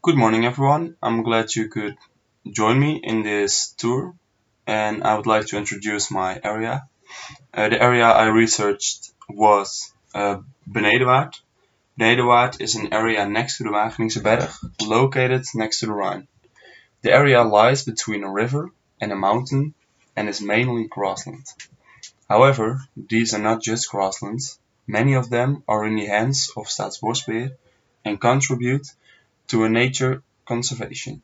Good morning, everyone. I'm glad you could join me in this tour, and I would like to introduce my area. Uh, the area I researched was uh. Benedenwaard is an area next to the Wageningse Berg, located next to the Rhine. The area lies between a river and a mountain and is mainly grassland. However, these are not just grasslands. Many of them are in the hands of Staatsbosbeheer and contribute to a nature conservation.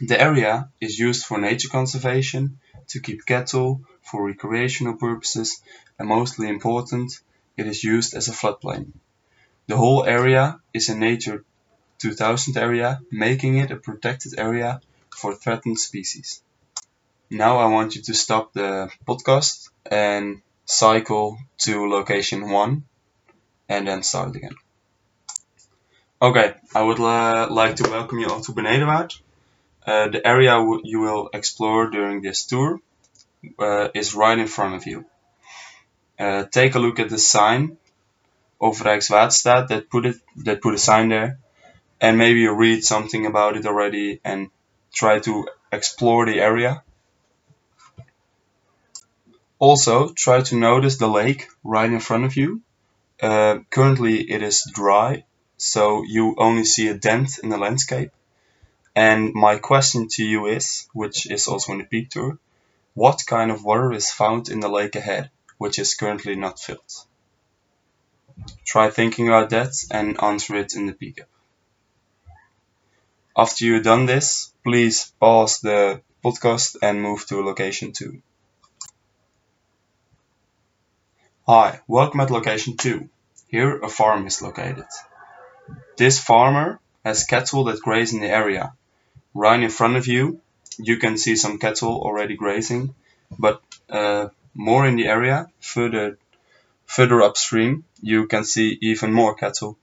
The area is used for nature conservation, to keep cattle, for recreational purposes, and mostly important, it is used as a floodplain. The whole area is a Natura 2000 area, making it a protected area for threatened species. Now I want you to stop the podcast and cycle to location 1 and then start again. Okay, I would uh, like to welcome you all to Benedenwaard. Uh, the area you will explore during this tour uh, is right in front of you. Uh, take a look at the sign of Rijkswaterstaat that put it that put a sign there, and maybe read something about it already and try to explore the area. Also, try to notice the lake right in front of you. Uh, currently, it is dry so you only see a dent in the landscape. And my question to you is, which is also in the peak tour, what kind of water is found in the lake ahead, which is currently not filled? Try thinking about that and answer it in the peak. After you've done this, please pause the podcast and move to location 2. Hi, welcome at location 2. Here a farm is located. This farmer has cattle that graze in the area. Right in front of you, you can see some cattle already grazing, but uh, more in the area, further further upstream, you can see even more cattle.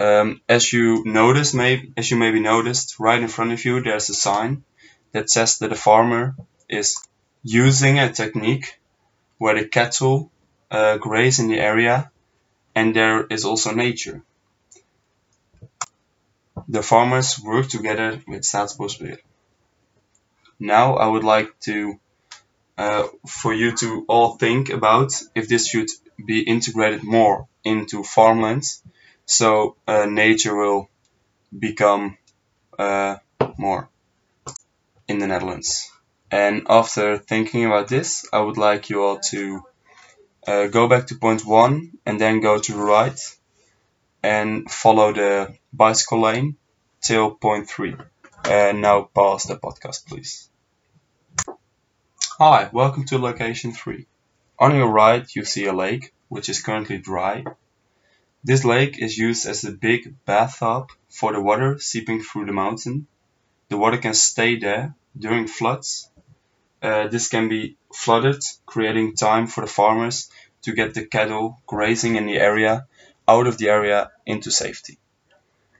Um, as you notice, maybe as you maybe noticed, right in front of you, there's a sign that says that the farmer is using a technique where the cattle uh, graze in the area, and there is also nature. The farmers work together with Staatsbosbeheer. Now I would like to uh, for you to all think about if this should be integrated more into farmlands so uh, nature will become uh, more in the Netherlands. And after thinking about this, I would like you all to uh, go back to point one and then go to the right and follow the bicycle lane till point three. And now pause the podcast, please. Hi, welcome to location three. On your right, you see a lake, which is currently dry. This lake is used as a big bathtub for the water seeping through the mountain. The water can stay there during floods. Uh, this can be flooded, creating time for the farmers to get the cattle grazing in the area out of the area into safety.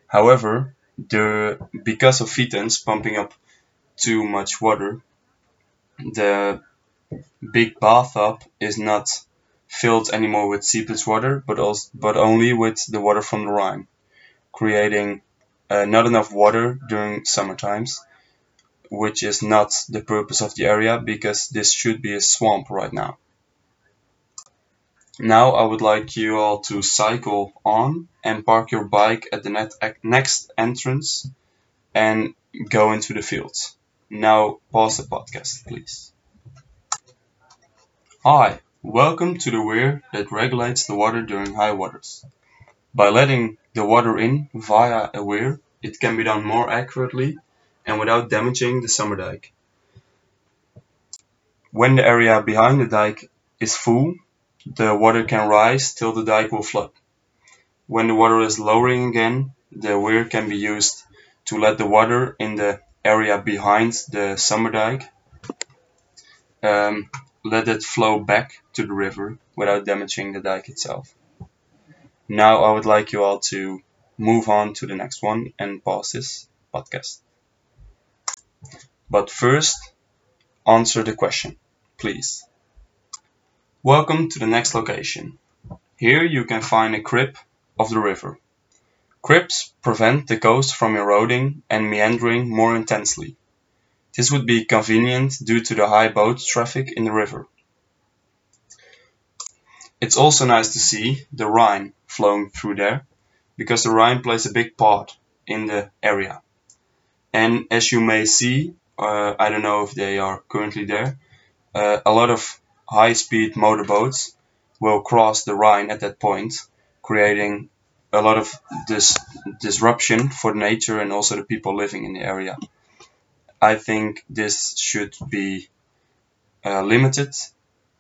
However, the because of Vitens pumping up too much water, the big bathtub is not filled anymore with seepage water, but also but only with the water from the Rhine, creating uh, not enough water during summer times, which is not the purpose of the area because this should be a swamp right now. Now I would like you all to cycle on and park your bike at the next entrance and go into the fields. Now pause the podcast, please. Hi, welcome to the weir that regulates the water during high waters. By letting the water in via a weir, it can be done more accurately and without damaging the summer dike. When the area behind the dike is full, the water can rise till the dike will flood. When the water is lowering again, the weir can be used to let the water in the area behind the summer dike um, let it flow back to the river without damaging the dike itself. Now I would like you all to move on to the next one and pause this podcast. But first, answer the question, please. Welcome to the next location. Here you can find a crib of the river. Cribs prevent the coast from eroding and meandering more intensely. This would be convenient due to the high boat traffic in the river. It's also nice to see the Rhine flowing through there because the Rhine plays a big part in the area. And as you may see, uh, I don't know if they are currently there, uh, a lot of high speed motorboats will cross the Rhine at that point, creating a lot of this disruption for nature and also the people living in the area. I think this should be uh, limited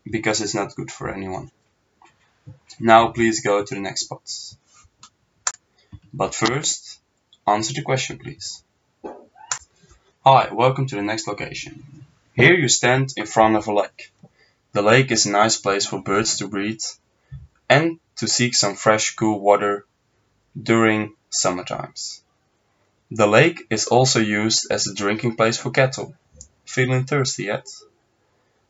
because it's not good for anyone. Now please go to the next spots. But first, answer the question please. Hi, welcome to the next location. Here you stand in front of a lake. The lake is a nice place for birds to breed and to seek some fresh cool water during summer times. The lake is also used as a drinking place for cattle. Feeling thirsty yet?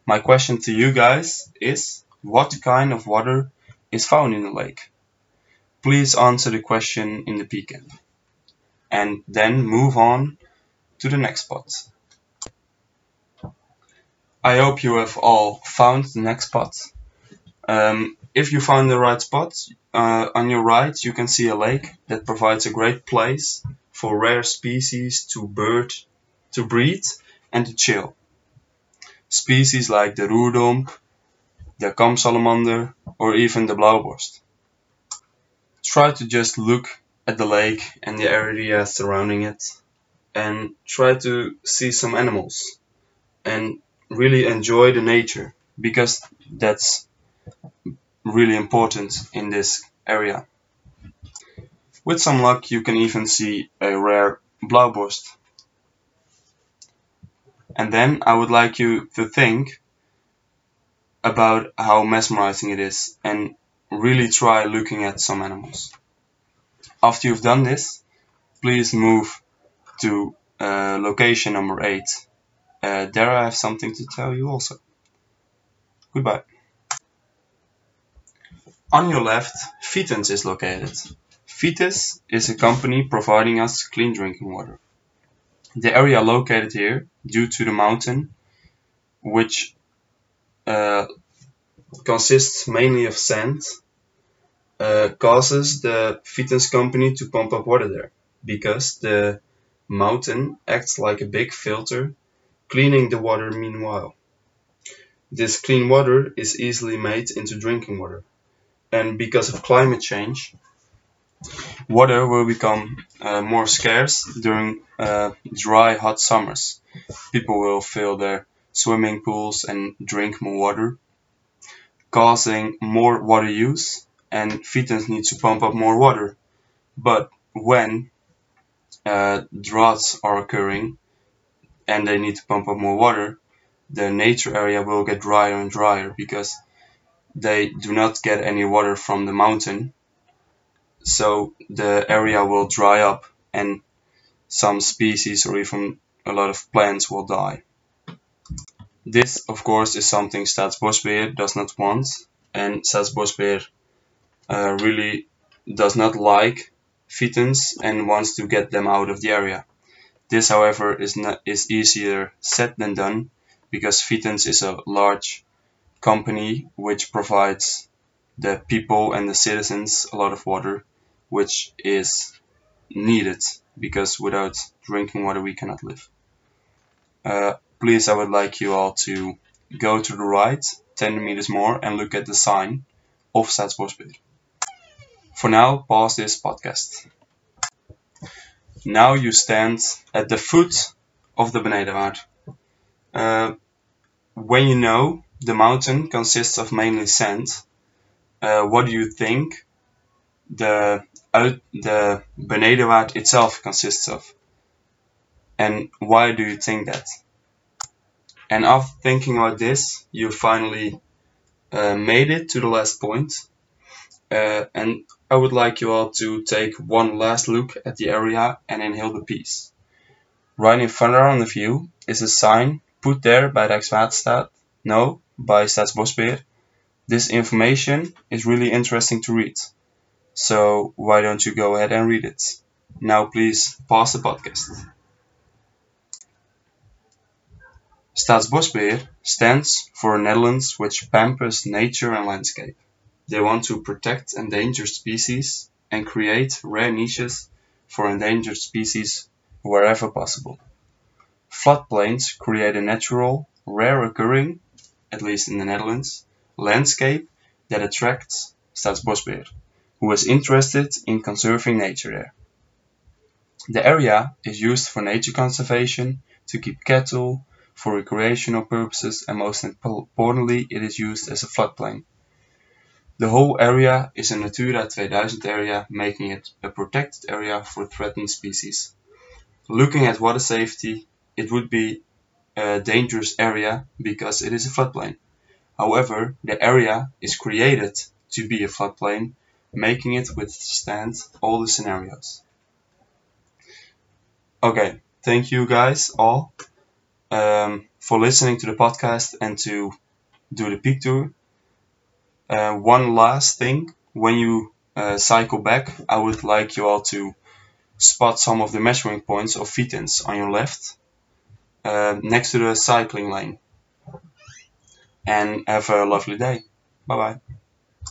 My question to you guys is what kind of water is found in the lake? Please answer the question in the PCAP and then move on to the next spot. I hope you have all found the next spot. Um, if you find the right spot, uh, on your right you can see a lake that provides a great place for rare species to bird to breed and to chill. Species like the roerdomp, the kamsalamander or even the blauwborst. Try to just look at the lake and the area surrounding it and try to see some animals and really enjoy the nature because that's really important in this area. With some luck you can even see a rare blauwborst. And then I would like you to think about how mesmerizing it is and really try looking at some animals. After you've done this, please move to uh, location number 8. Uh, there I have something to tell you also. Goodbye. On your left, Vitens is located. Vitens is a company providing us clean drinking water. The area located here, due to the mountain, which uh, consists mainly of sand, uh, causes the Vitens company to pump up water there, because the mountain acts like a big filter, cleaning the water meanwhile. This clean water is easily made into drinking water and because of climate change, water will become uh, more scarce during uh, dry, hot summers. People will fill their swimming pools and drink more water, causing more water use, and Vitens need to pump up more water. But when uh, droughts are occurring and they need to pump up more water, the nature area will get drier and drier because they do not get any water from the mountain so the area will dry up and some species or even a lot of plants will die. This of course is something Staatsbosbeheer does not want and Staatsbosbeheer uh, really does not like Vitens and wants to get them out of the area. This however is, not, is easier said than done because Vitens is a large company which provides the people and the citizens a lot of water, which is needed because without drinking water we cannot live. Uh, please, I would like you all to go to the right 10 meters more and look at the sign of Staatsbosbeheer. For now, pause this podcast. Now you stand at the foot of the Benedenwaard. Uh, when you know the mountain consists of mainly sand. Uh, what do you think the uit, the Benedenwaard itself consists of? And why do you think that? And after thinking about this, you finally uh, made it to the last point. Uh, and I would like you all to take one last look at the area and inhale the peace. Right in front of the view is a sign put there by Rijkswaterstaat. No, by Staatsbosbeheer. This information is really interesting to read. So why don't you go ahead and read it? Now please pause the podcast. Staatsbosbeheer stands for Netherlands which pampers nature and landscape. They want to protect endangered species and create rare niches for endangered species wherever possible. Floodplains create a natural, rare occurring, at least in the Netherlands, landscape that attracts Staatsbosbeheer, who is interested in conserving nature there. The area is used for nature conservation, to keep cattle, for recreational purposes, and most importantly, it is used as a floodplain. The whole area is a Natura 2000 area, making it a protected area for threatened species. Looking at water safety, it would be a dangerous area because it is a floodplain. However, the area is created to be a floodplain, making it withstand all the scenarios. Okay, thank you guys all um, for listening to the podcast and to do the peak tour. Uh, one last thing, when you uh, cycle back, I would like you all to spot some of the measuring points of Vitens on your left, uh, next to the cycling lane. And have a lovely day. Bye bye.